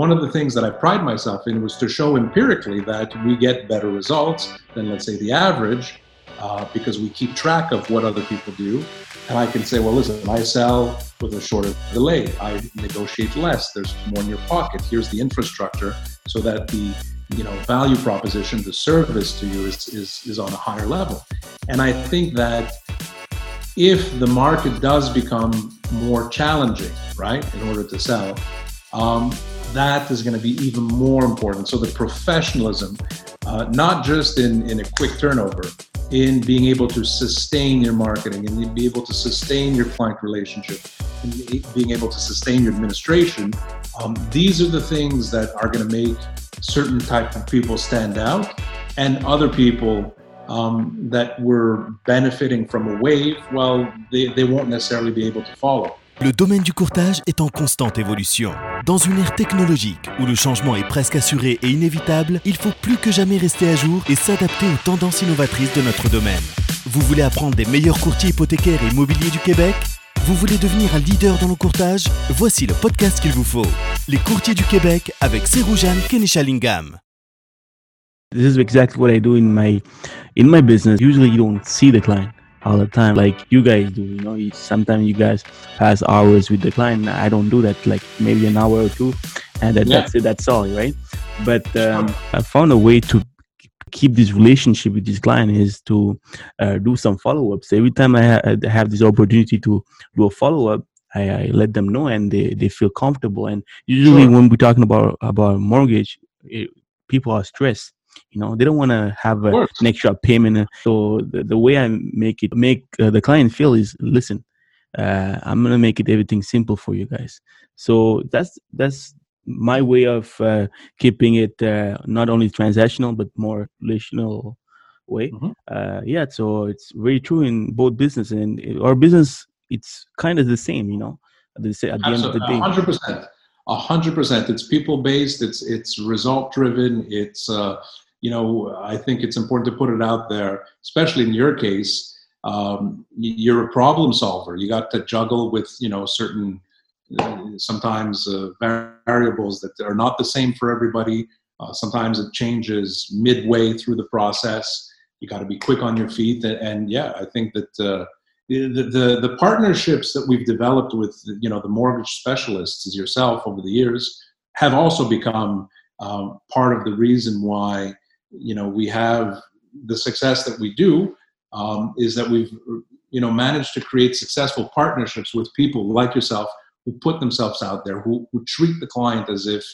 one of the things that I pride myself in was to show empirically that we get better results than, let's say, the average uh, because we keep track of what other people do. And I can say, well, listen, I sell with a shorter delay. I negotiate less. There's more in your pocket. Here's the infrastructure so that the you know value proposition, the service to you is, is, is on a higher level. And I think that if the market does become more challenging, right, in order to sell, um, that is going to be even more important. So the professionalism, uh, not just in, in a quick turnover, in being able to sustain your marketing and be able to sustain your client relationship and being able to sustain your administration, um, these are the things that are going to make certain type of people stand out and other people um, that were benefiting from a wave, well, they, they won't necessarily be able to follow. Le domaine du courtage est en constante évolution. Dans une ère technologique où le changement est presque assuré et inévitable, il faut plus que jamais rester à jour et s'adapter aux tendances innovatrices de notre domaine. Vous voulez apprendre des meilleurs courtiers hypothécaires et immobiliers du Québec? Vous voulez devenir un leader dans le courtage? Voici le podcast qu'il vous faut. Les courtiers du Québec avec Seroujan Kenishalingam. This is exactly what I do in my in my business. Usually you don't see the client. All the time like you guys do you know sometimes you guys pass hours with the client i don't do that like maybe an hour or two and that, yeah. that's it that's all right? But um, i found a way to keep this relationship with this client is to uh, do some follow-ups. Every time I, ha- I, have this opportunity to do a follow-up I, I, let them know and they, they feel comfortable. And usually sure. when we're talking about about mortgage it, people are stressed you know they don't want to have a, an extra payment. So the, the way i make it make uh, the client feel is listen uh, i'm gonna make it everything simple for you guys. So that's that's my way of uh, keeping it uh, not only transactional but more relational way. Mm-hmm. Uh, yeah so it's very true in both business and our business it's kind of the same you know? At the, at the end of the day 100% a hundred percent. It's people based. It's it's result driven. It's uh, you know, I think it's important to put it out there, especially in your case. Um, you're a problem solver. You got to juggle with, you know, certain uh, sometimes uh, variables that are not the same for everybody. Uh, sometimes it changes midway through the process. You got to be quick on your feet, and, and yeah, I think that uh, the, the the partnerships that we've developed with you know the mortgage specialists as yourself over the years have also become um, part of the reason why you know we have the success that we do um, is that we've you know managed to create successful partnerships with people like yourself who put themselves out there who, who treat the client as if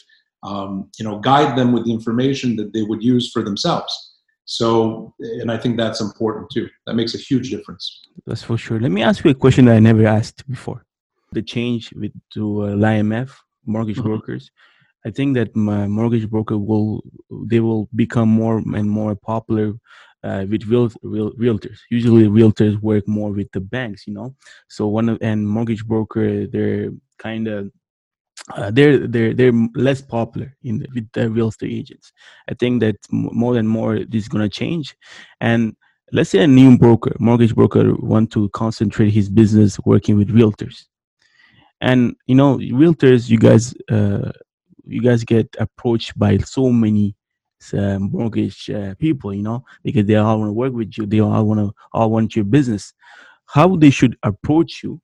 um, you know guide them with the information that they would use for themselves. So and i think that's important too. That makes a huge difference that's for sure let me ask you a question that i never asked before the change with to uh, l'imf mortgage mm-hmm. brokers I think that my mortgage broker will they will become more and more popular uh, with real, real realtors. Usually, realtors work more with the banks, you know. So one of and mortgage broker they're kind of uh, they're they're they're less popular in the, with the real estate agents. I think that more and more this is gonna change, and let's say a new broker, mortgage broker, want to concentrate his business working with realtors, and you know realtors, you guys. Uh, you guys get approached by so many uh, mortgage uh, people, you know, because they all want to work with you. They all want to all want your business. How they should approach you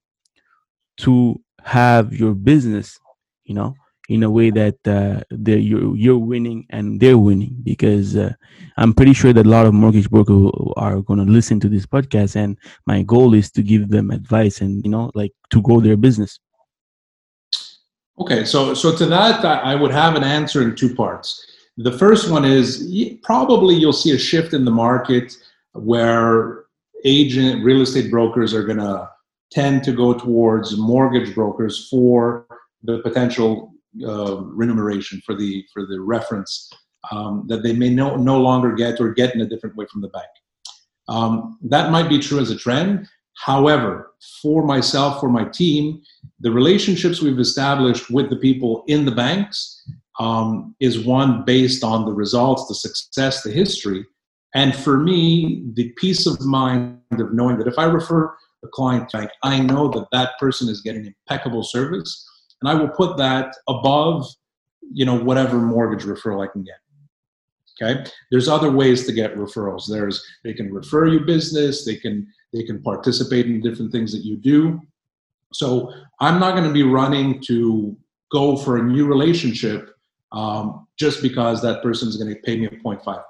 to have your business, you know, in a way that uh, you're you're winning and they're winning. Because uh, I'm pretty sure that a lot of mortgage brokers are going to listen to this podcast, and my goal is to give them advice and you know, like to grow their business. Okay, so so to that, I would have an answer in two parts. The first one is probably you'll see a shift in the market where agent real estate brokers are going to tend to go towards mortgage brokers for the potential uh, remuneration for the for the reference um, that they may no, no longer get or get in a different way from the bank. Um, that might be true as a trend. However, for myself, for my team, the relationships we've established with the people in the banks um, is one based on the results, the success, the history. And for me, the peace of mind of knowing that if I refer a client to bank, I know that that person is getting impeccable service. And I will put that above you know, whatever mortgage referral I can get. Okay. There's other ways to get referrals. There's they can refer you business. They can they can participate in different things that you do. So I'm not going to be running to go for a new relationship um, just because that person is going to pay me a 0.5%.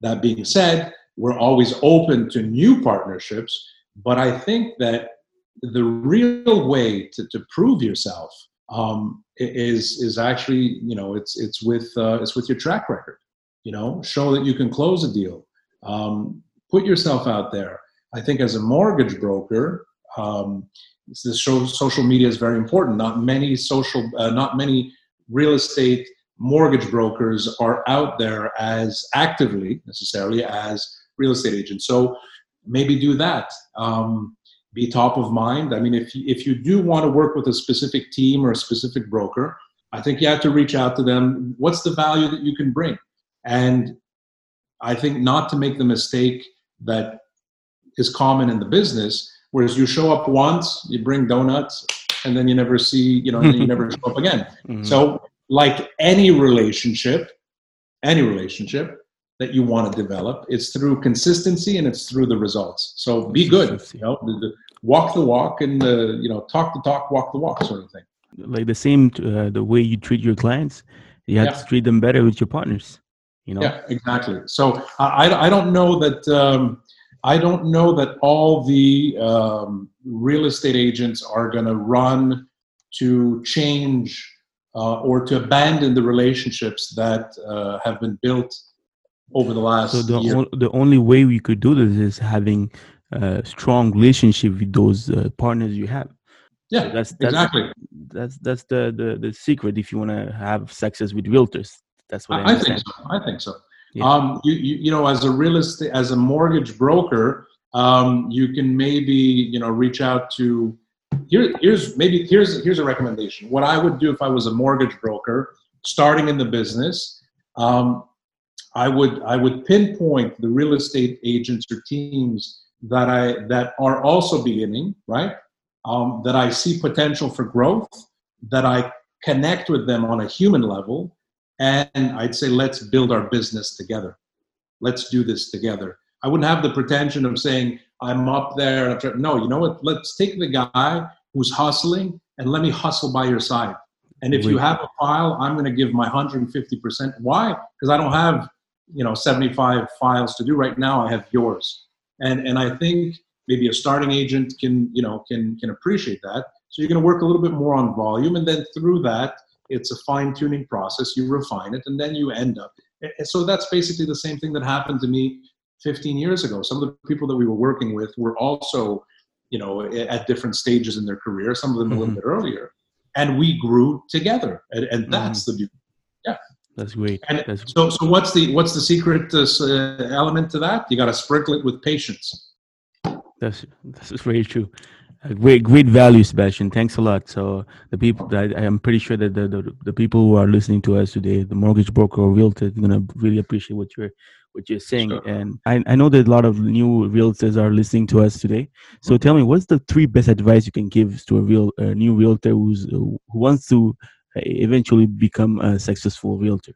That being said, we're always open to new partnerships, but I think that the real way to, to prove yourself um, is is actually you know it's it's with uh, it's with your track record. You know, show that you can close a deal. Um, put yourself out there. I think as a mortgage broker, um, the show, social media is very important. Not many social, uh, not many real estate mortgage brokers are out there as actively necessarily as real estate agents. So maybe do that. Um, be top of mind. I mean, if if you do want to work with a specific team or a specific broker, I think you have to reach out to them. What's the value that you can bring? And I think not to make the mistake that is common in the business, whereas you show up once, you bring donuts, and then you never see, you know, you never show up again. Mm-hmm. So, like any relationship, any relationship that you want to develop, it's through consistency and it's through the results. So be good, you know, the, the, walk the walk and the, you know, talk the talk, walk the walk, sort of thing. Like the same, uh, the way you treat your clients, you have yeah. to treat them better with your partners. You know? Yeah, exactly. So I, I don't know that. Um, I don't know that all the um, real estate agents are going to run to change uh, or to abandon the relationships that uh, have been built over the last. So the the only way we could do this is having a strong relationship with those uh, partners you have. Yeah, so that's, that's exactly. That's that's the, the the secret if you want to have success with realtors. That's what I, I think so. I think so. Yeah. Um, you, you, you know, as a real estate, as a mortgage broker, um, you can maybe, you know, reach out to, here, here's maybe, here's, here's a recommendation. What I would do if I was a mortgage broker starting in the business, um, I would, I would pinpoint the real estate agents or teams that I, that are also beginning, right? Um, that I see potential for growth, that I connect with them on a human level, and I'd say, let's build our business together. Let's do this together. I wouldn't have the pretension of saying, I'm up there. No, you know what? Let's take the guy who's hustling and let me hustle by your side. And if you have a file, I'm going to give my 150%. Why? Because I don't have, you know, 75 files to do right now. I have yours. And, and I think maybe a starting agent can, you know, can, can appreciate that. So you're going to work a little bit more on volume. And then through that, it's a fine tuning process. You refine it, and then you end up. So that's basically the same thing that happened to me 15 years ago. Some of the people that we were working with were also, you know, at different stages in their career. Some of them mm-hmm. a little mm-hmm. bit earlier, and we grew together, and, and mm-hmm. that's mm-hmm. the beauty. That's great. And That's so, so what's the what's the secret uh, element to that? You got to sprinkle it with patience. That's that's very true great great value sebastian thanks a lot so the people that i'm pretty sure that the, the, the people who are listening to us today the mortgage broker or realtor are going to really appreciate what you're what you're saying sure. and I, I know that a lot of new realtors are listening to us today so tell me what's the three best advice you can give to a real a new realtor who's who wants to uh, eventually become a successful realtor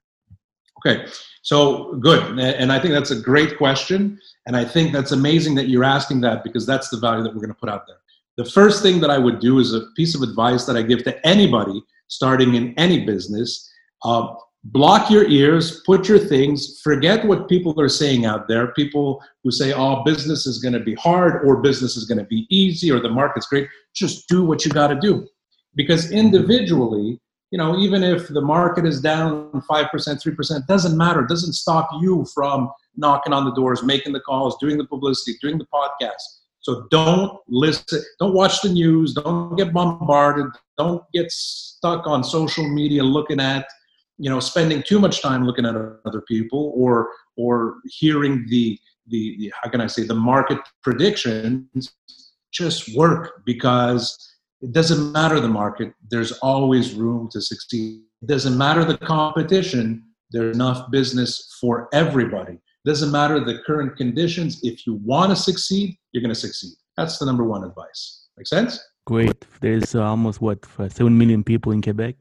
okay so good and i think that's a great question and i think that's amazing that you're asking that because that's the value that we're going to put out there the first thing that I would do is a piece of advice that I give to anybody starting in any business. Uh, block your ears, put your things, forget what people are saying out there. People who say, oh, business is going to be hard or business is going to be easy or the market's great. Just do what you got to do. Because individually, you know, even if the market is down 5%, 3%, doesn't matter. It doesn't stop you from knocking on the doors, making the calls, doing the publicity, doing the podcast so don't listen, don't watch the news, don't get bombarded, don't get stuck on social media looking at, you know, spending too much time looking at other people or or hearing the the how can I say the market predictions. Just work because it doesn't matter the market. There's always room to succeed. It doesn't matter the competition. There's enough business for everybody. It Doesn't matter the current conditions. If you want to succeed, you're going to succeed. That's the number one advice. Make sense? Great. There's uh, almost what seven million people in Quebec.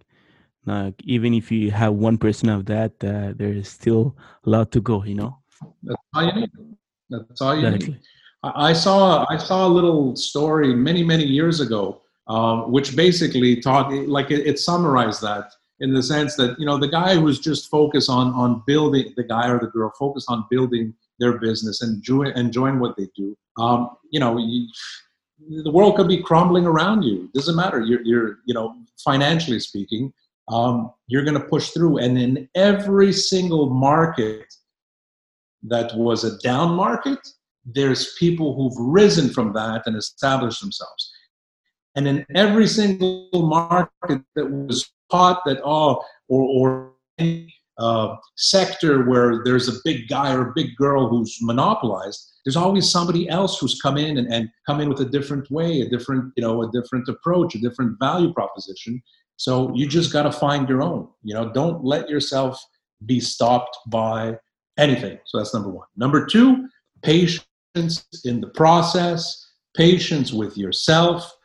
Like even if you have one person of that, uh, there is still a lot to go. You know. That's all you need. That's all you exactly. need. I, I saw I saw a little story many many years ago, um, which basically taught like it, it summarized that in the sense that you know the guy who's just focused on on building the guy or the girl focused on building their business and enjoy, enjoying what they do. Um, you know, you, the world could be crumbling around you. Doesn't matter. You're, you're you know, financially speaking, um, you're going to push through. And in every single market that was a down market, there's people who've risen from that and established themselves. And in every single market that was taught that, oh, or, or uh, sector where there's a big guy or a big girl who's monopolized, there's always somebody else who's come in and, and come in with a different way, a different, you know, a different approach, a different value proposition. So you just got to find your own. You know, don't let yourself be stopped by anything. So that's number one. Number two, patience in the process, patience with yourself,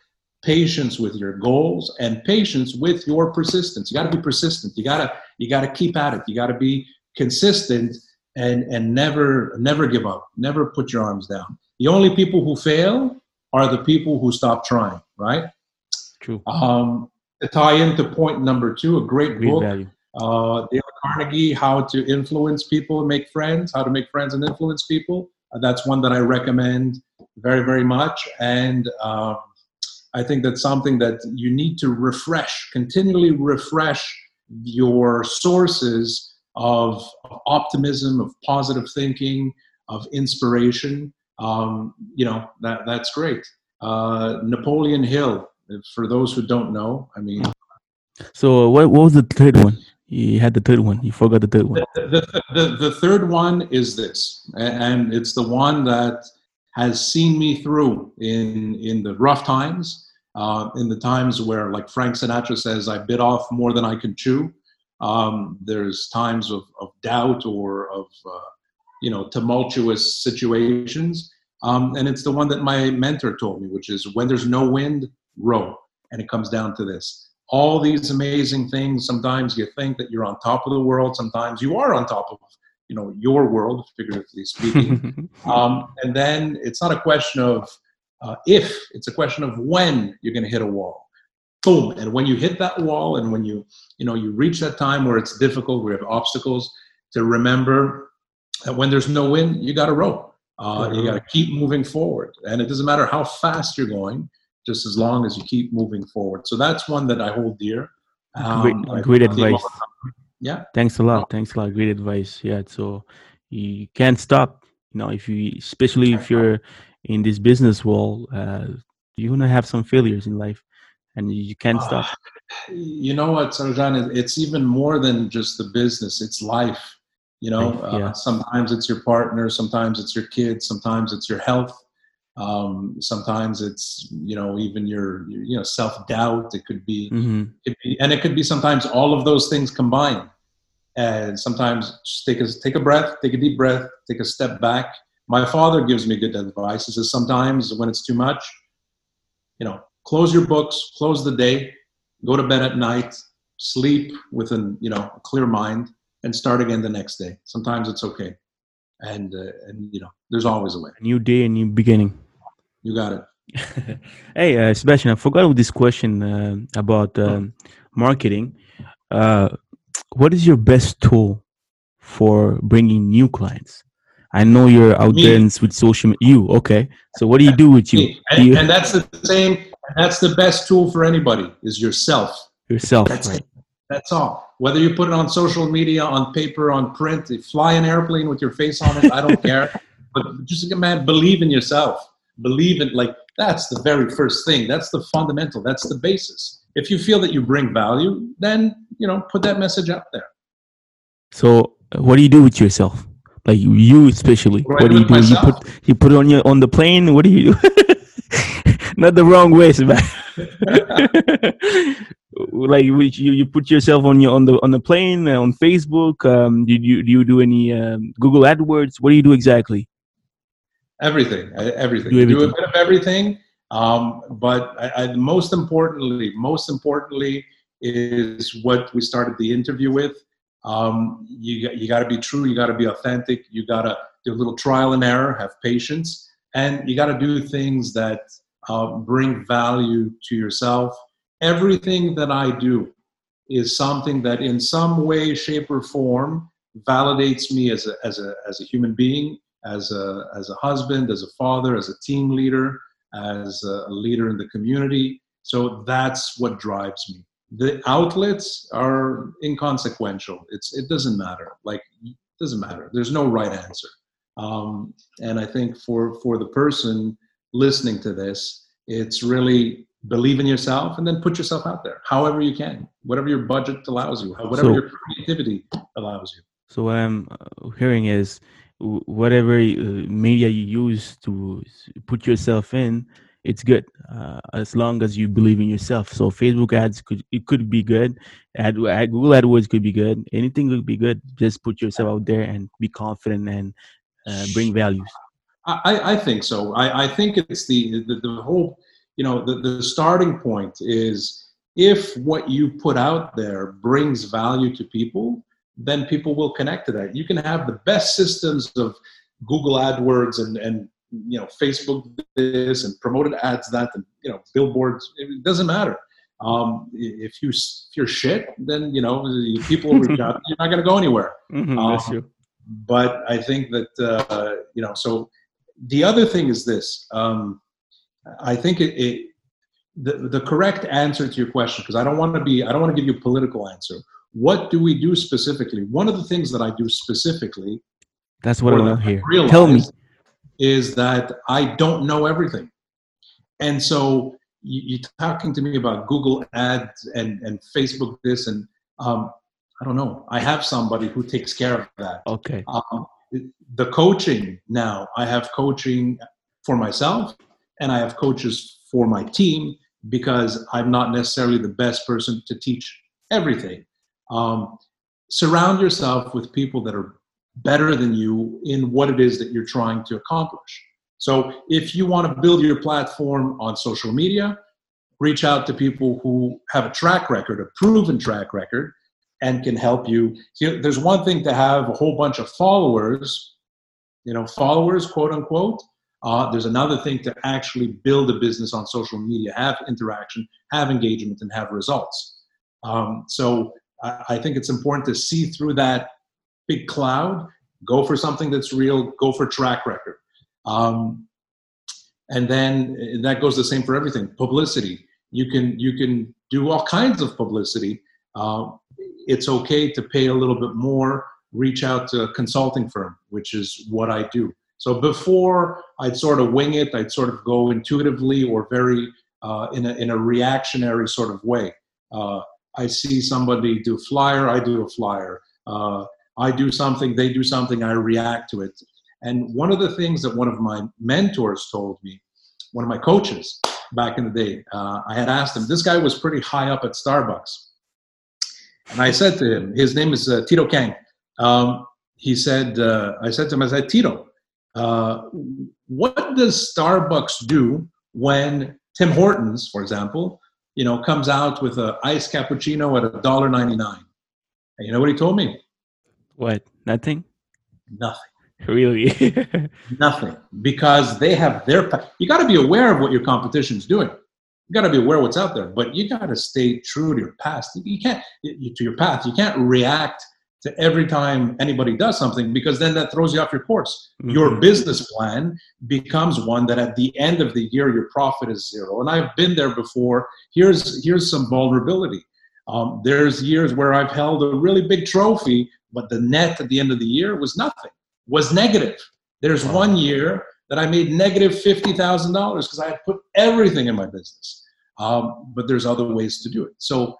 patience with your goals, and patience with your persistence. You got to be persistent. You got to you got to keep at it. You got to be consistent and and never never give up. Never put your arms down. The only people who fail are the people who stop trying. Right? True. Um, to tie into point number two, a great, great book. Value. Uh, Dale Carnegie, How to Influence People and Make Friends, How to Make Friends and Influence People. Uh, that's one that I recommend very, very much. And um, I think that's something that you need to refresh, continually refresh your sources of, of optimism, of positive thinking, of inspiration. Um, you know, that, that's great. Uh, Napoleon Hill, for those who don't know, I mean. So, what, what was the third one? You had the third one. You forgot the third one. The, the, the, the third one is this, and it's the one that has seen me through in in the rough times, uh, in the times where, like Frank Sinatra says, I bit off more than I can chew. Um, there's times of, of doubt or of uh, you know tumultuous situations, um, and it's the one that my mentor told me, which is when there's no wind, row, and it comes down to this all these amazing things. Sometimes you think that you're on top of the world. Sometimes you are on top of you know your world, figuratively speaking. um, and then it's not a question of uh, if; it's a question of when you're going to hit a wall. Boom! And when you hit that wall, and when you you know you reach that time where it's difficult, where you have obstacles, to remember that when there's no wind, you got to row. Uh, You got to keep moving forward, and it doesn't matter how fast you're going just as long as you keep moving forward. So that's one that I hold dear. Um, great, great advice. Yeah. Thanks a lot. Thanks a lot. Great advice. Yeah. So you can't stop. You know, if you, especially if you're in this business world, uh, you're gonna have some failures in life, and you can't stop. Uh, you know what, Sarjan? It's even more than just the business. It's life. You know, yeah. uh, sometimes it's your partner, sometimes it's your kids, sometimes it's your health um, sometimes it's you know even your, your you know self doubt. It could be, mm-hmm. it be, and it could be sometimes all of those things combined. And sometimes just take a take a breath, take a deep breath, take a step back. My father gives me good advice. He says sometimes when it's too much, you know, close your books, close the day, go to bed at night, sleep with an you know a clear mind, and start again the next day. Sometimes it's okay, and uh, and you know there's always a way. A new day, a new beginning. You got it. hey, uh, Sebastian, I forgot this question uh, about uh, marketing. Uh, what is your best tool for bringing new clients? I know you're out Me. there with social. You okay? So what do you do with you? And, you? and that's the same. That's the best tool for anybody is yourself. Yourself. That's right. That's all. Whether you put it on social media, on paper, on print, fly an airplane with your face on it, I don't care. But just man, believe in yourself believe in like that's the very first thing. That's the fundamental. That's the basis. If you feel that you bring value then you know put that message out there. So what do you do with yourself? Like you especially. What, what do you do? Myself? you put you put it on your on the plane? What do you do? Not the wrong way man like you, you put yourself on your on the on the plane uh, on facebook um do you do you do any um, google adwords? What do you do exactly Everything, everything. Do, everything. do a bit of everything. Um, but I, I, most importantly, most importantly, is what we started the interview with. Um, you you got to be true. You got to be authentic. You got to do a little trial and error. Have patience, and you got to do things that uh, bring value to yourself. Everything that I do is something that, in some way, shape, or form, validates me as a as a as a human being, as a as a husband, as a father, as a team leader, as a leader in the community. So that's what drives me the outlets are inconsequential. It's it doesn't matter. Like it doesn't matter. There's no right answer. Um, and I think for for the person listening to this, it's really believe in yourself and then put yourself out there, however you can, whatever your budget allows you, whatever so, your creativity allows you. So what I'm hearing is whatever uh, media you use to put yourself in it's good uh, as long as you believe in yourself. So Facebook ads could it could be good. Ad, ad, Google AdWords could be good. Anything could be good. Just put yourself out there and be confident and uh, bring values. I, I think so. I, I think it's the, the, the whole you know the, the starting point is if what you put out there brings value to people then people will connect to that you can have the best systems of google adwords and, and you know Facebook this and promoted ads that and you know billboards. It doesn't matter. Um, if you if you're shit, then you know people will reach out. You're not going to go anywhere. Mm-hmm, um, but I think that uh, you know. So the other thing is this. Um, I think it, it the, the correct answer to your question because I don't want to be I don't want to give you a political answer. What do we do specifically? One of the things that I do specifically. That's what I love here. Tell me is that I don't know everything. And so you, are talking to me about Google ads and, and Facebook this, and um, I don't know. I have somebody who takes care of that. Okay. Um, the coaching now, I have coaching for myself and I have coaches for my team because I'm not necessarily the best person to teach everything. Um, surround yourself with people that are better than you in what it is that you're trying to accomplish. So if you want to build your platform on social media, reach out to people who have a track record, a proven track record, and can help you. there's one thing to have a whole bunch of followers, you know, followers, quote unquote. Uh, there's another thing to actually build a business on social media, have interaction, have engagement, and have results. Um, so I, think it's important to see through that big cloud, go for something that's real, go for track record. Um, and then that goes the same for everything. Publicity. You can you can do all kinds of publicity. Uh, it's okay to pay a little bit more. Reach out to a consulting firm, which is what I do. So before I'd sort of wing it, I'd sort of go intuitively or very uh, in a in a reactionary sort of way. Uh, I see somebody do flyer, I do a flyer. Uh, I do something, they do something, I react to it. And one of the things that one of my mentors told me, one of my coaches back in the day, uh, I had asked him, this guy was pretty high up at Starbucks. And I said to him, his name is uh, Tito Kang. Um, he said, uh, I said to him, I said, Tito, uh, what does Starbucks do when Tim Hortons, for example, you know, comes out with an iced cappuccino at a dollar ninety-nine? And you know what he told me? What? Nothing? Nothing. Really? Nothing. Because they have their. You got to be aware of what your competition is doing. You got to be aware of what's out there, but you got to stay true to your past. You can't to your path. You can't react to every time anybody does something because then that throws you off your course. Mm-hmm. Your business plan becomes one that at the end of the year your profit is zero. And I've been there before. Here's here's some vulnerability. Um, there's years where I've held a really big trophy but the net at the end of the year was nothing, was negative. There's one year that I made negative $50,000 because I had put everything in my business. Um, but there's other ways to do it. So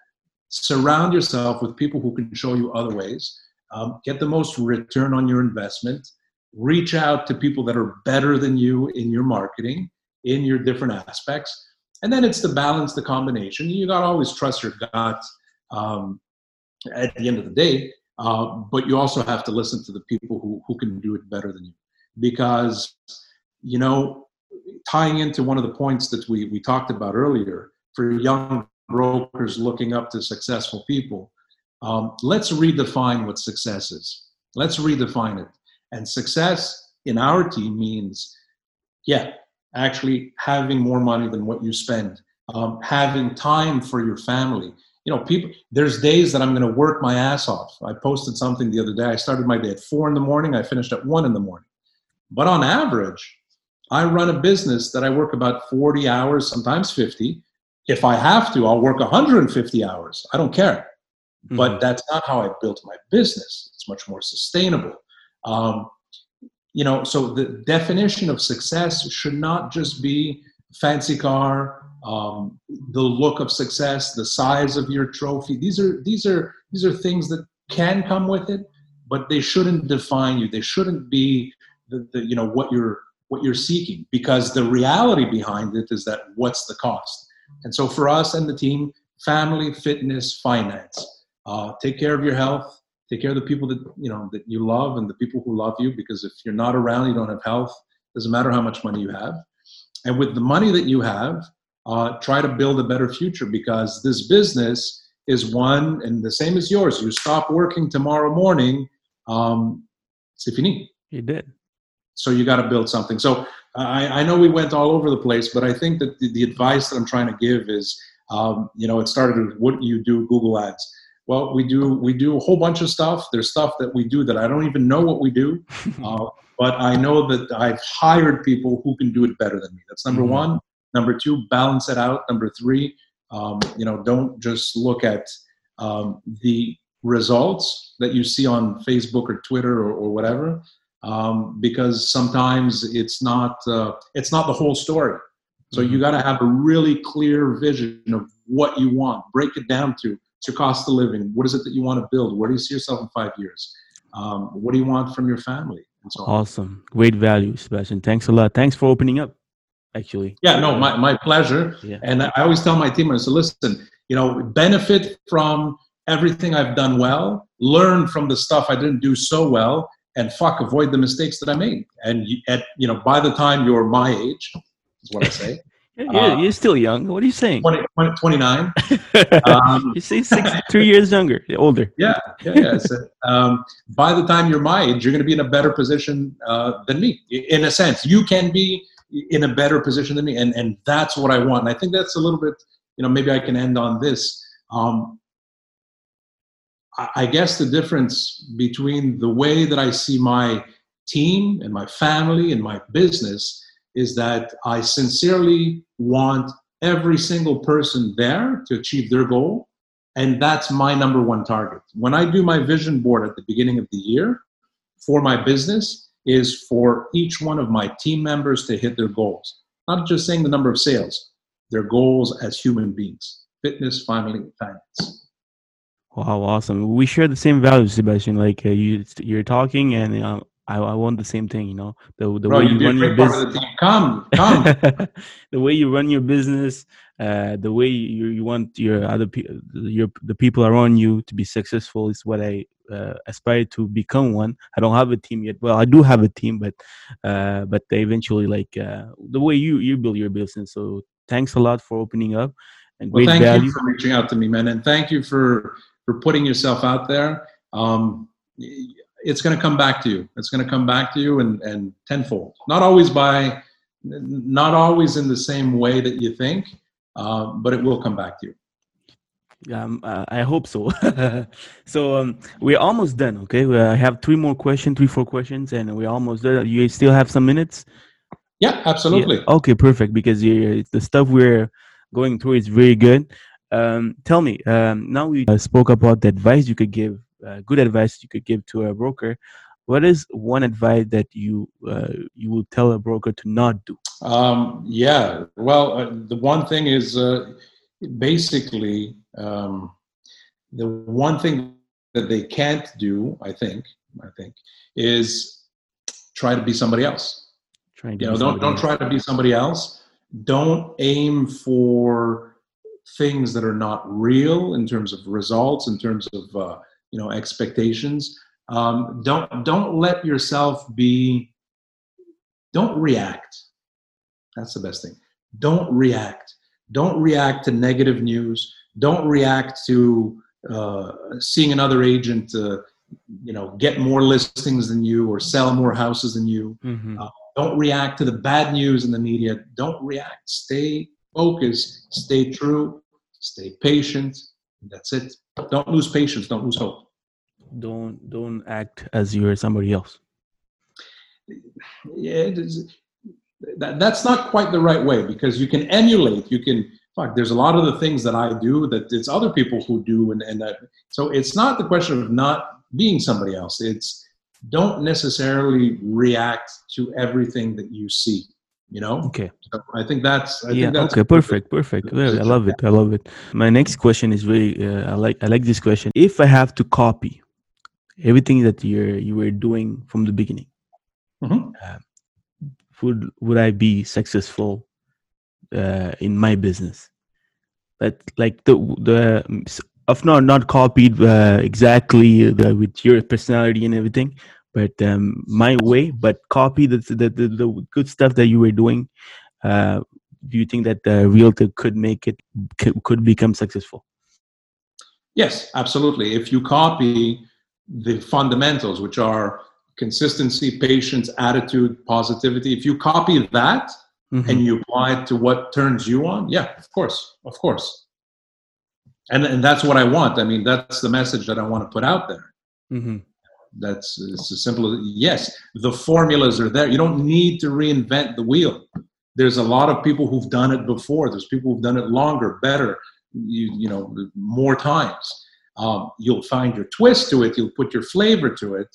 surround yourself with people who can show you other ways. Um, get the most return on your investment. Reach out to people that are better than you in your marketing, in your different aspects. And then it's the balance, the combination. You got to always trust your gut. Um, at the end of the day, uh, but you also have to listen to the people who, who can do it better than you. Because, you know, tying into one of the points that we, we talked about earlier, for young brokers looking up to successful people. Um, let's redefine what success is. Let's redefine it. And success in our team means, yeah, actually having more money than what you spend, um, having time for your family. You know, people. There's days that I'm going to work my ass off. I posted something the other day. I started my day at four in the morning. I finished at one in the morning. But on average, I run a business that I work about 40 hours, sometimes 50. If I have to, I'll work 150 hours. I don't care. Mm-hmm. But that's not how I built my business. It's much more sustainable. Um, you know, so the definition of success should not just be fancy car, um, the look of success, the size of your trophy. These are these are these are things that can come with it, but they shouldn't define you. They shouldn't be the, the you know what you're what you're seeking because the reality behind it is that what's the cost. And so for us and the team, family, fitness, finance. Uh, take care of your health. Take care of the people that you know that you love and the people who love you. Because if you're not around, you don't have health. Doesn't matter how much money you have. And with the money that you have, uh, try to build a better future because this business is one and the same as yours. You stop working tomorrow morning, um, c'est fini. You did. So you got to build something. So I, I, know we went all over the place, but I think that the, the advice that I'm trying to give is, um, you know, it started with what you do Google Ads. Well, we do we do a whole bunch of stuff. There's stuff that we do that I don't even know what we do, uh, but I know that I've hired people who can do it better than me. That's number mm-hmm. one. Number two, balance it out. Number three, um, you know, don't just look at um, the results that you see on Facebook or Twitter or, or whatever um, because sometimes it's not uh, it's not the whole story. So you mm-hmm. got to have a really clear vision of what you want. Break it down to to cost of living. What is it that you want to build? Where do you see yourself in five years? Um, what do you want from your family? And so awesome, great value, Sebastian. Thanks a lot. Thanks for opening up. Actually, yeah, no, my, my pleasure. Yeah. And I always tell my team, I say, listen, you know, benefit from everything I've done well, learn from the stuff I didn't do so well, and fuck, avoid the mistakes that I made. And you, at you know, by the time you're my age, is what I say. you're, uh, you're, still young. What are you saying? 20, 20 29. um, you say six, three years younger, older. Yeah, yeah, yeah. So, um, by the time you're my age, you're going to be in a better position uh, than me. In a sense, you can be in a better position than me, and and that's what I want. And I think that's a little bit, you know, maybe I can end on this. Um, I guess the difference between the way that I see my team and my family and my business is that I sincerely want every single person there to achieve their goal. And that's my number one target. When I do my vision board at the beginning of the year for my business, is for each one of my team members to hit their goals. Not just saying the number of sales, their goals as human beings fitness, family, finance. Wow, awesome. We share the same values, Sebastian. Like uh, you, you're talking, and uh, I, I want the same thing. You know, the the Bro, way you, run your business. Come, come. the way you run your business, uh, the way you, you want your other people, your the people around you to be successful is what I uh, aspire to become one. I don't have a team yet. Well, I do have a team, but uh, but eventually, like uh, the way you you build your business. So thanks a lot for opening up and well, thank value. you for reaching out to me, man, and thank you for for putting yourself out there, um, it's going to come back to you. It's going to come back to you and, and tenfold. Not always by, not always in the same way that you think, uh, but it will come back to you. Um, uh, I hope so. so um, we're almost done. Okay, I have three more questions, three four questions, and we're almost done. You still have some minutes? Yeah, absolutely. Yeah. Okay, perfect. Because the stuff we're going through is very good. Um, tell me, um, now we uh, spoke about the advice you could give, uh, good advice you could give to a broker. What is one advice that you uh, you will tell a broker to not do? Um, yeah, well, uh, the one thing is uh, basically um, the one thing that they can't do. I think, I think, is try to be somebody else. Try you know, don't don't try to be somebody else. Don't aim for things that are not real in terms of results, in terms of uh, you know expectations. Um, don't don't let yourself be. Don't react. That's the best thing. Don't react. don't react to negative news. Don't react to uh, seeing another agent, uh, you know, get more listings than you or sell more houses than you. Mm-hmm. Uh, don't react to the bad news in the media. Don't react. Stay focused. Stay true. Stay patient. That's it. Don't lose patience. Don't lose hope. Don't don't act as you're somebody else. Yeah, that, that's not quite the right way because you can emulate. You can fuck, there's a lot of the things that I do that it's other people who do, and, and that, so it's not the question of not being somebody else. It's don't necessarily react to everything that you see. You know. Okay. So I think that's. I yeah. Think that's okay. Perfect. Perfect. I love it. I love it. My next question is really. Uh, I like. I like this question. If I have to copy everything that you're you were doing from the beginning, mm-hmm. uh, would would I be successful uh, in my business but like the the of not not copied uh, exactly the, with your personality and everything but um, my way but copy the, the, the the good stuff that you were doing uh, do you think that the realtor could make it could, become successful yes absolutely if you copy the fundamentals which are consistency patience attitude positivity if you copy that mm-hmm. and you apply it to what turns you on, yeah, of course, of course. And and that's what I want. I mean, that's the message that I want to put out there. Mm-hmm. That's it's as simple as yes, the formulas are there. You don't need to reinvent the wheel. There's a lot of people who've done it before. There's people who've done it longer, better, you you know, more times. Um, you'll find your twist to it. You'll put your flavor to it.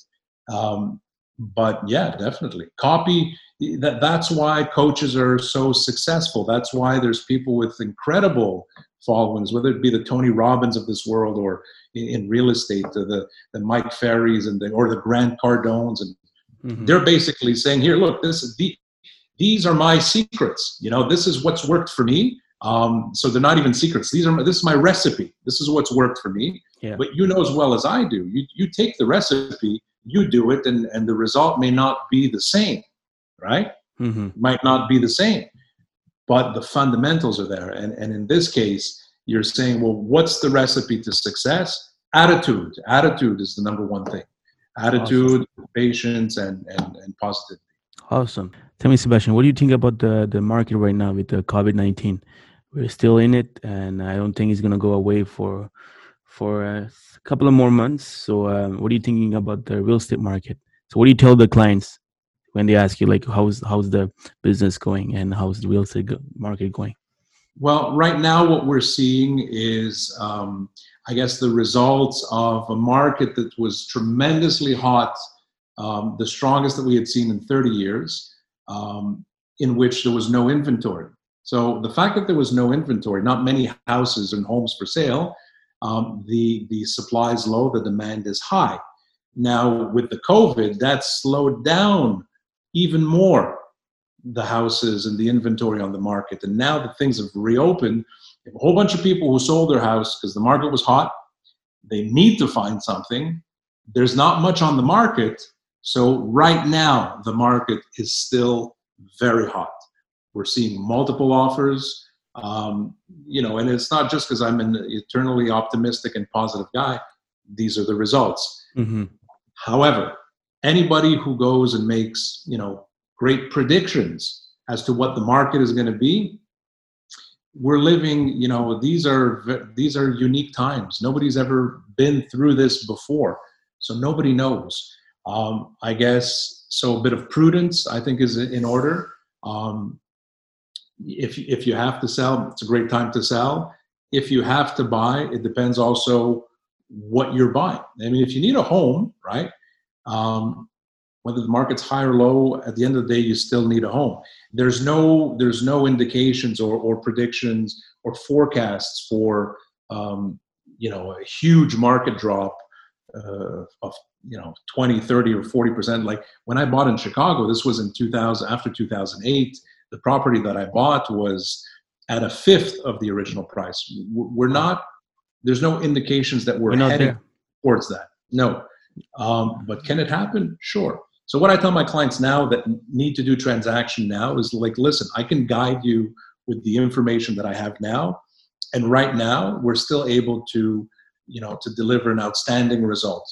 Um, but yeah, definitely copy that, that's why coaches are so successful. That's why there's people with incredible followings, whether it be the Tony Robbins of this world or in, in real estate, the, the Mike Ferries and the, or the Grant Cardones. And mm-hmm. they're basically saying, here, look, this is the, these are my secrets. You know, this is what's worked for me. Um, so they're not even secrets. These are this is my recipe. This is what's worked for me. Yeah. But you know as well as I do. You you take the recipe, you do it, and and the result may not be the same right? Mm-hmm. Might not be the same, but the fundamentals are there. And, and in this case, you're saying, well, what's the recipe to success? Attitude. Attitude is the number one thing. Attitude, awesome. patience, and, and, and positivity. Awesome. Tell me, Sebastian, what do you think about the, the market right now with the COVID 19? We're still in it, and I don't think it's going to go away for for a couple of more months. So, um, what are you thinking about the real estate market? So, what do you tell the clients when they ask you like how's how's the business going and how's the real estate market going well right now what we're seeing is um, i guess the results of a market that was tremendously hot um, the strongest that we had seen in 30 years um, in which there was no inventory. So the fact that there was no inventory not many houses and homes for sale um, the the supply is low the demand is high. Now with the covid that slowed down even more the houses and the inventory on the market. And now that things have reopened, a whole bunch of people who sold their house because the market was hot, they need to find something. There's not much on the market. So, right now, the market is still very hot. We're seeing multiple offers. Um, you know, and it's not just because I'm an eternally optimistic and positive guy. These are the results. Mm-hmm. However, anybody who goes and makes you know great predictions as to what the market is going to be. We're living you know these are these are unique times. Nobody's ever been through this before so nobody knows. Um, i guess so a bit of prudence i think is in order. Um, if if you have to sell it's a great time to sell. If you have to buy it depends also what you're buying. I mean if you need a home right um, whether the market's high or low, at the end of the day, you still need a home. There's no there's no indications or, or predictions or forecasts for um, you know a huge market drop uh, of you know 20 30 or 40 percent like when i bought in chicago this was in 2000 after 2008 the property that i bought was at a fifth of the original price we're not there's no indications that we're, we're heading there. towards that no um, but can it happen? Sure. So what I tell my clients now that need to do transaction now is like, listen, I can guide you with the information that I have now. And right now, we're still able to, you know, to deliver an outstanding result.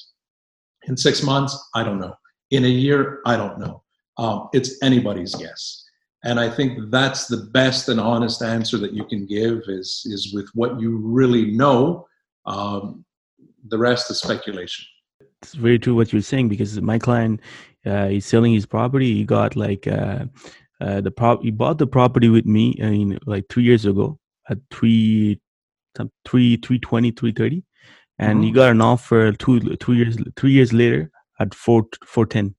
In six months, I don't know. In a year, I don't know. Um, it's anybody's guess. And I think that's the best and honest answer that you can give is, is with what you really know. Um, the rest is speculation. It's very true what you're saying because my client, uh, he's selling his property. He got like uh, uh, the prop. He bought the property with me. I mean, like two years ago at three, three, three twenty, three thirty, and mm-hmm. he got an offer two two years three years later at four four ten.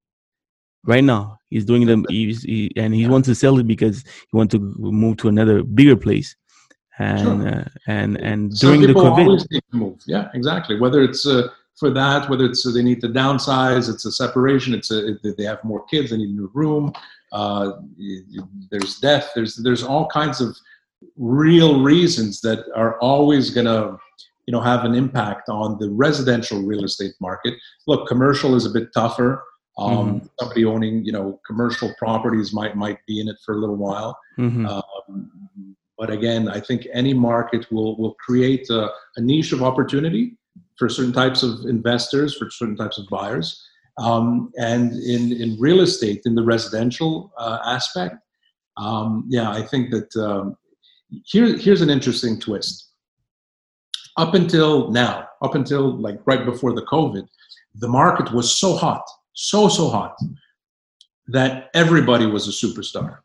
Right now, he's doing them, he's, he, and he wants to sell it because he wants to move to another bigger place. And sure. uh, and and during the COVID, always need to move. Yeah, exactly. Whether it's uh, for that, whether it's they need to downsize, it's a separation, it's a they have more kids, they need a new room. Uh, there's death. There's there's all kinds of real reasons that are always going to you know have an impact on the residential real estate market look commercial is a bit tougher um, mm-hmm. somebody owning you know commercial properties might might be in it for a little while mm-hmm. um, but again i think any market will will create a, a, niche of opportunity for certain types of investors for certain types of buyers um, and in in real estate in the residential uh, aspect um, yeah i think that um, here, here's an interesting twist. Up until now, up until like right before the COVID, the market was so hot, so, so hot, that everybody was a superstar.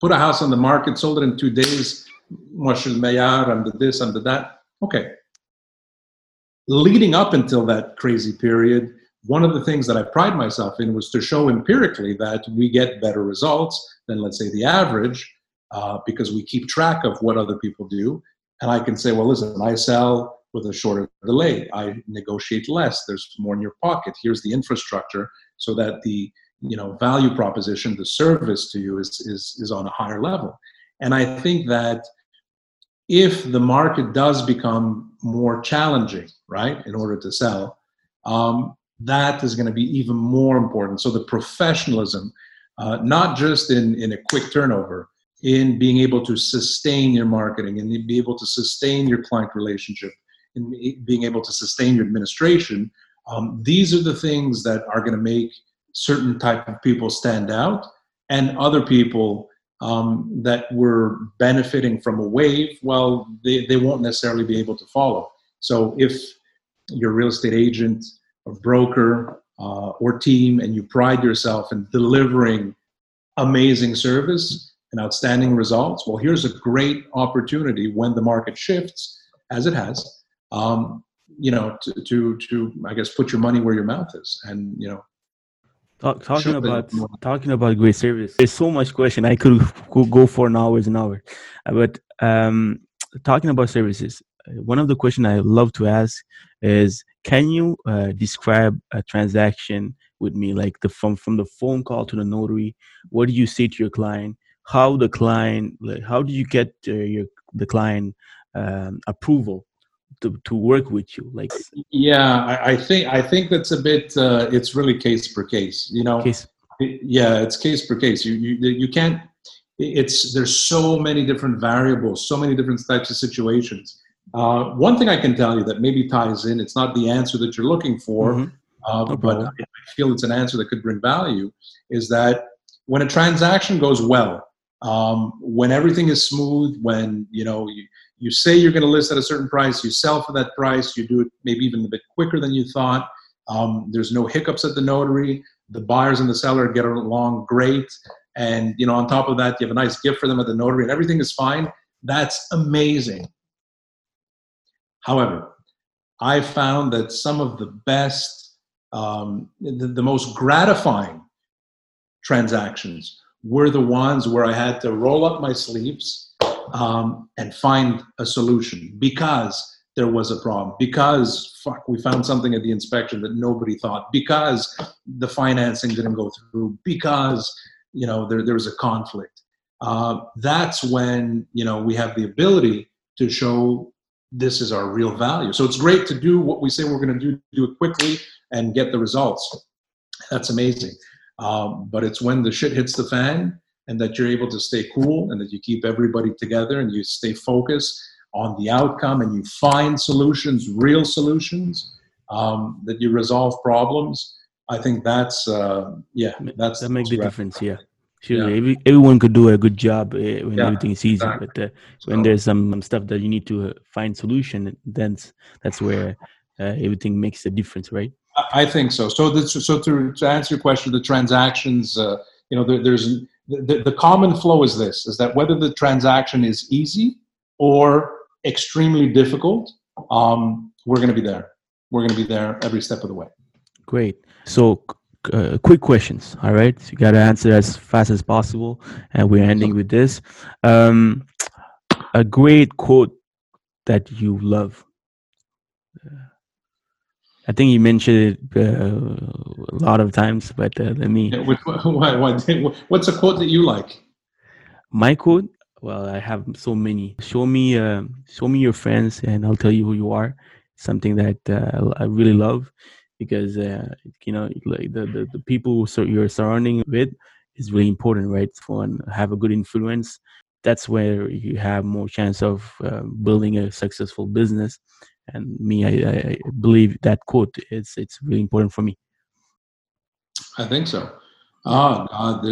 Put a house on the market, sold it in two days. Je suis I'm the this, I'm the that. Okay. Leading up until that crazy period, one of the things that I pride myself in was to show empirically that we get better results than, let's say, the average uh, because we keep track of what other people do. And I can say, well, listen, I sell with a shorter delay. I negotiate less. There's more in your pocket. Here's the infrastructure so that the you know value proposition, the service to you is is is on a higher level. And I think that if the market does become more challenging, right, in order to sell, um, that is going to be even more important. So the professionalism, uh, not just in in a quick turnover, in being able to sustain your marketing and be able to sustain your client relationship and being able to sustain your administration um, these are the things that are going to make certain type of people stand out and other people um, that were benefiting from a wave well they, they won't necessarily be able to follow so if you're a real estate agent or broker uh, or team and you pride yourself in delivering amazing service and outstanding results, well, here's a great opportunity when the market shifts, as it has, um, you know, to, to, to, I guess, put your money where your mouth is. And, you know, Talk, talking about talking about great service. There's so much question I could, could go for an hours and hours, uh, but um, talking about services, uh, one of the questions I love to ask is, can you uh, describe a transaction with me, like the from from the phone call to the notary? What do you say to your client? how the client like how do you get uh, your the client um, approval to, to work with you like yeah I, I think i think that's a bit uh, it's really case per case you know case. It, yeah it's case per case you, you you can't it's there's so many different variables so many different types of situations uh, one thing i can tell you that maybe ties in it's not the answer that you're looking for mm-hmm. uh, no but i feel it's an answer that could bring value is that when a transaction goes well um, when everything is smooth, when you know you, you say you're going to list at a certain price, you sell for that price, you do it maybe even a bit quicker than you thought. Um, there's no hiccups at the notary. The buyers and the seller get along great, and you know on top of that, you have a nice gift for them at the notary, and everything is fine. That's amazing. However, I found that some of the best, um, the, the most gratifying transactions were the ones where I had to roll up my sleeves um, and find a solution because there was a problem, because fuck, we found something at the inspection that nobody thought, because the financing didn't go through, because you know there, there was a conflict. Uh, that's when you know we have the ability to show this is our real value. So it's great to do what we say we're going to do, do it quickly and get the results. That's amazing. Um, but it's when the shit hits the fan and that you're able to stay cool and that you keep everybody together and you stay focused on the outcome and you find solutions, real solutions, um, that you resolve problems. I think that's uh, yeah, that's that makes the difference. Yeah, sure. Yeah. Every, everyone could do a good job uh, when yeah, everything is easy, exactly. but uh, so, when there's some, some, stuff that you need to uh, find solution, then that's where uh, everything makes a difference, right? I think so. So, the, so to, to answer your question, the transactions, uh, you know, there, there's the, the common flow is this: is that whether the transaction is easy or extremely difficult, um, we're going to be there. We're going to be there every step of the way. Great. So, uh, quick questions. All right, you got to answer as fast as possible, and we're ending with this. Um, a great quote that you love. I think you mentioned it uh, a lot of times, but uh, let me. Yeah, what, what, what's a quote that you like? My quote. Well, I have so many. Show me, uh, show me your friends, and I'll tell you who you are. Something that uh, I really love because uh, you know, like the, the the people you're surrounding with is really important, right? For and have a good influence. That's where you have more chance of uh, building a successful business and me I, I believe that quote is it's really important for me i think so ah uh,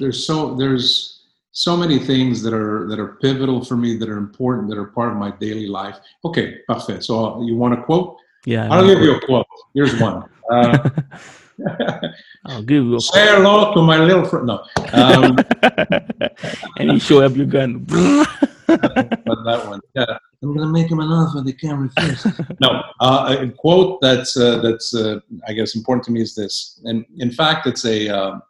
there's so there's so many things that are that are pivotal for me that are important that are part of my daily life okay perfect so you want a quote yeah i'll give you a quote here's one uh, I'll give you a say quote. hello to my little friend. No, um, and you show up your gun. but that one, yeah. I'm gonna make him an offer they can't refuse. no, uh, a quote that's uh, that's uh, I guess important to me is this, and in fact, it's a um,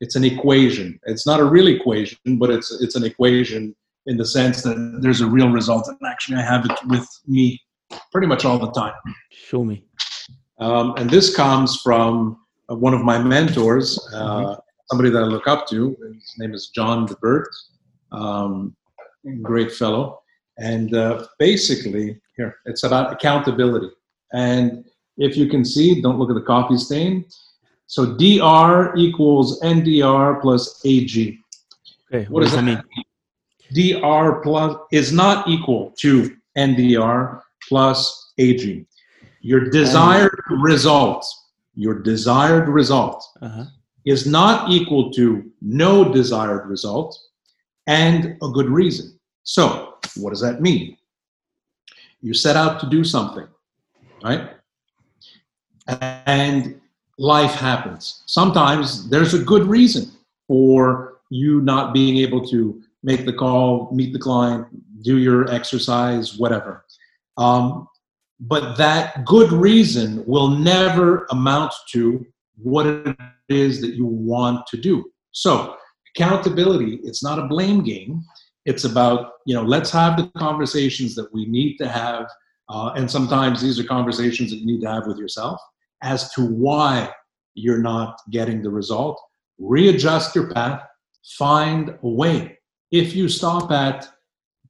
it's an equation. It's not a real equation, but it's it's an equation in the sense that there's a real result, and actually, I have it with me pretty much all the time. Show me. Um, and this comes from uh, one of my mentors, uh, mm-hmm. somebody that I look up to. His name is John DeBert, um, great fellow and uh, basically, here, it's about accountability. And if you can see, don't look at the coffee stain. So DR equals NDR plus AG. Okay, what, what does that mean? mean? DR plus is not equal to NDR plus AG. Your desired result, your desired result uh-huh. is not equal to no desired result and a good reason. So, what does that mean? You set out to do something, right? And life happens. Sometimes there's a good reason for you not being able to make the call, meet the client, do your exercise, whatever. Um, but that good reason will never amount to what it is that you want to do. So, accountability, it's not a blame game. It's about, you know, let's have the conversations that we need to have. Uh, and sometimes these are conversations that you need to have with yourself as to why you're not getting the result. Readjust your path, find a way. If you stop at,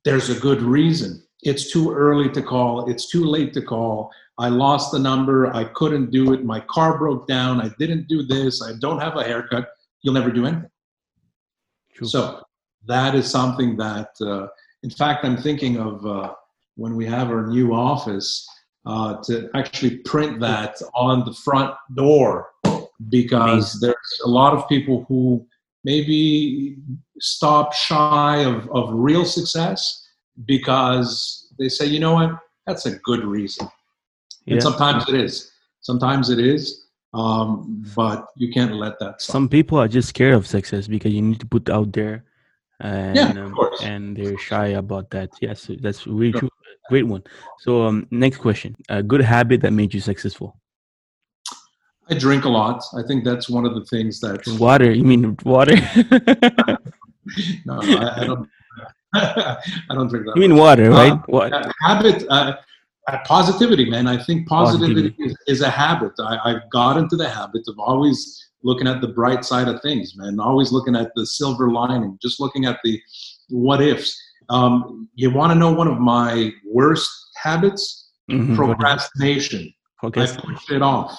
there's a good reason. It's too early to call, it's too late to call. I lost the number, I couldn't do it, my car broke down, I didn't do this, I don't have a haircut, you'll never do anything. True. So that is something that, uh, in fact, I'm thinking of uh, when we have our new office uh, to actually print that on the front door because there's a lot of people who maybe stop shy of, of real success because they say, you know what, that's a good reason. Yeah. And sometimes it is. Sometimes it is. Um, but you can't let that stop. Some people are just scared of success because you need to put out there and yeah, um, and they're shy about that. Yes, that's really true. Great one. So um, next question: a good habit that made you successful. I drink a lot. I think that's one of the things that water. You mean water? no, I, I don't. I don't drink that. You mean water, uh, right? Uh, what habit? Uh, positivity, man. I think positivity, positivity. Is, is, a habit. I, I've got into the habit of always looking at the bright side of things, man. Always looking at the silver lining, just looking at the what ifs. Um, you want to know one of my worst habits? Mm-hmm. Procrastination. Okay. I push it off.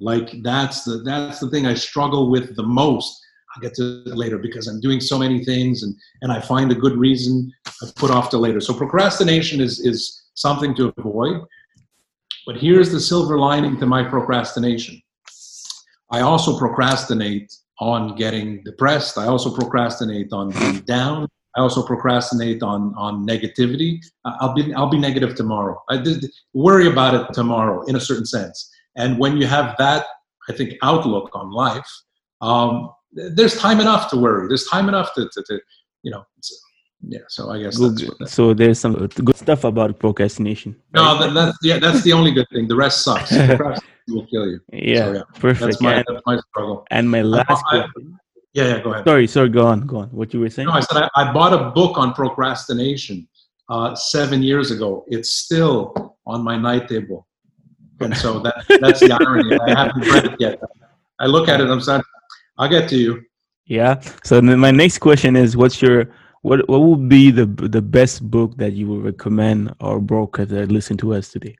Like that's the that's the thing I struggle with the most. I'll get to it later because I'm doing so many things and, and I find a good reason I put off to later. So procrastination is, is something to avoid. But here's the silver lining to my procrastination. I also procrastinate on getting depressed. I also procrastinate on being down. I also procrastinate on on negativity. I'll be I'll be negative tomorrow. I did worry about it tomorrow in a certain sense. And when you have that, I think outlook on life, um, there's time enough to worry. There's time enough to, to, to you know. Yeah, so I guess good, so. There's some good stuff about procrastination. Right? No, that, that's yeah, that's the only good thing. The rest sucks. will kill you. Yeah, so, yeah. perfect. That's my, and, that's my struggle. And my last I, question. yeah, yeah, go ahead. Sorry, sorry, go on, go on. What you were saying? No, I said I, I bought a book on procrastination uh, seven years ago. It's still on my night table, and so that that's the irony. I haven't read it yet. I look at it. I'm saying, I'll get to you. Yeah. So then my next question is, what's your what what would be the the best book that you would recommend our broker that listen to us today?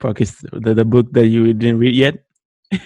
Because the, the book that you didn't read yet.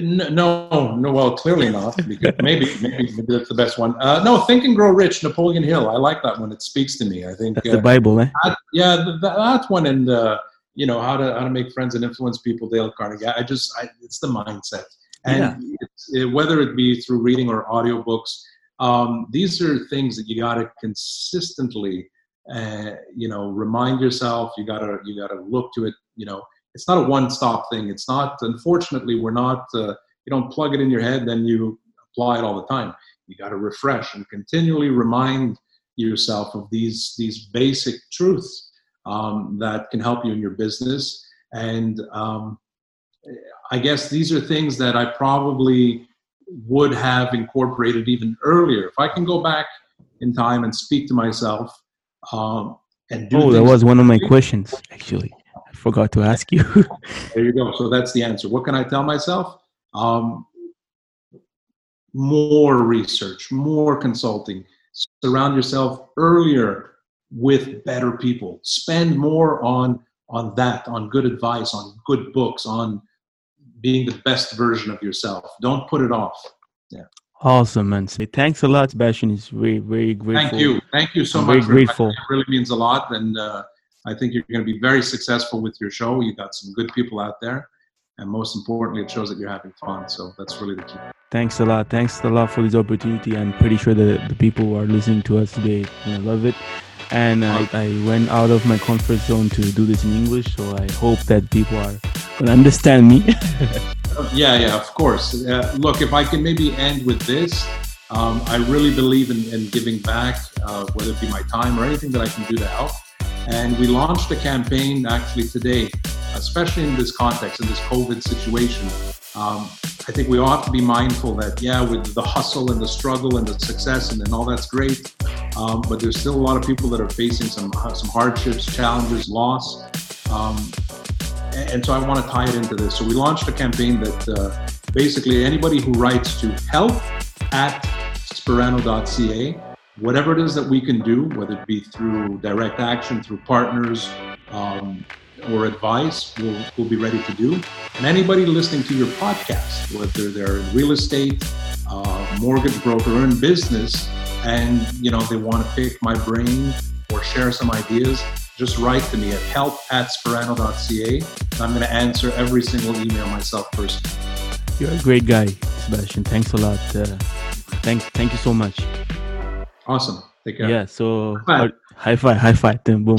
no, no. Well, clearly not. Because maybe, maybe, maybe that's the best one. Uh, no, Think and Grow Rich, Napoleon Hill. I like that one. It speaks to me. I think that's uh, the Bible, eh? That, yeah, that, that one, and uh, you know how to how to make friends and influence people. Dale Carnegie. I just, I, it's the mindset, and yeah. it, whether it be through reading or audiobooks, um, these are things that you got to consistently, uh, you know, remind yourself. You gotta you gotta look to it. You know, it's not a one-stop thing. It's not. Unfortunately, we're not. Uh, you don't plug it in your head, then you apply it all the time. You got to refresh and continually remind yourself of these these basic truths um, that can help you in your business. And um, I guess these are things that I probably would have incorporated even earlier. If I can go back in time and speak to myself um, and do. Oh, that was one of my questions, actually. Forgot to ask you. there you go. So that's the answer. What can I tell myself? Um, more research, more consulting. Surround yourself earlier with better people. Spend more on on that, on good advice, on good books, on being the best version of yourself. Don't put it off. Yeah. Awesome, man. Say thanks a lot, Sebastian. It's very, very grateful. Thank you. Thank you so I'm much. Very grateful. It really means a lot. And uh, I think you're going to be very successful with your show. You got some good people out there. And most importantly, it shows that you're having fun. So that's really the key. Thanks a lot. Thanks a lot for this opportunity. I'm pretty sure that the people who are listening to us today love it. And I, I went out of my comfort zone to do this in English. So I hope that people are going to understand me. yeah, yeah, of course. Uh, look, if I can maybe end with this, um, I really believe in, in giving back, uh, whether it be my time or anything that I can do to help. And we launched a campaign actually today, especially in this context, in this COVID situation. Um, I think we ought to be mindful that, yeah, with the hustle and the struggle and the success and, and all that's great, um, but there's still a lot of people that are facing some some hardships, challenges, loss. Um, and so I want to tie it into this. So we launched a campaign that uh, basically anybody who writes to help at sperano.ca, whatever it is that we can do, whether it be through direct action, through partners, um, or advice, we'll, we'll be ready to do. And anybody listening to your podcast, whether they're in real estate, uh, mortgage broker, or in business, and you know they want to pick my brain or share some ideas, just write to me at help at sperano.ca. I'm going to answer every single email myself personally. You're a great guy, Sebastian. Thanks a lot. Uh, thank, thank you so much. Awesome. Take care. Yeah. So high five. High five. High five. Then boom.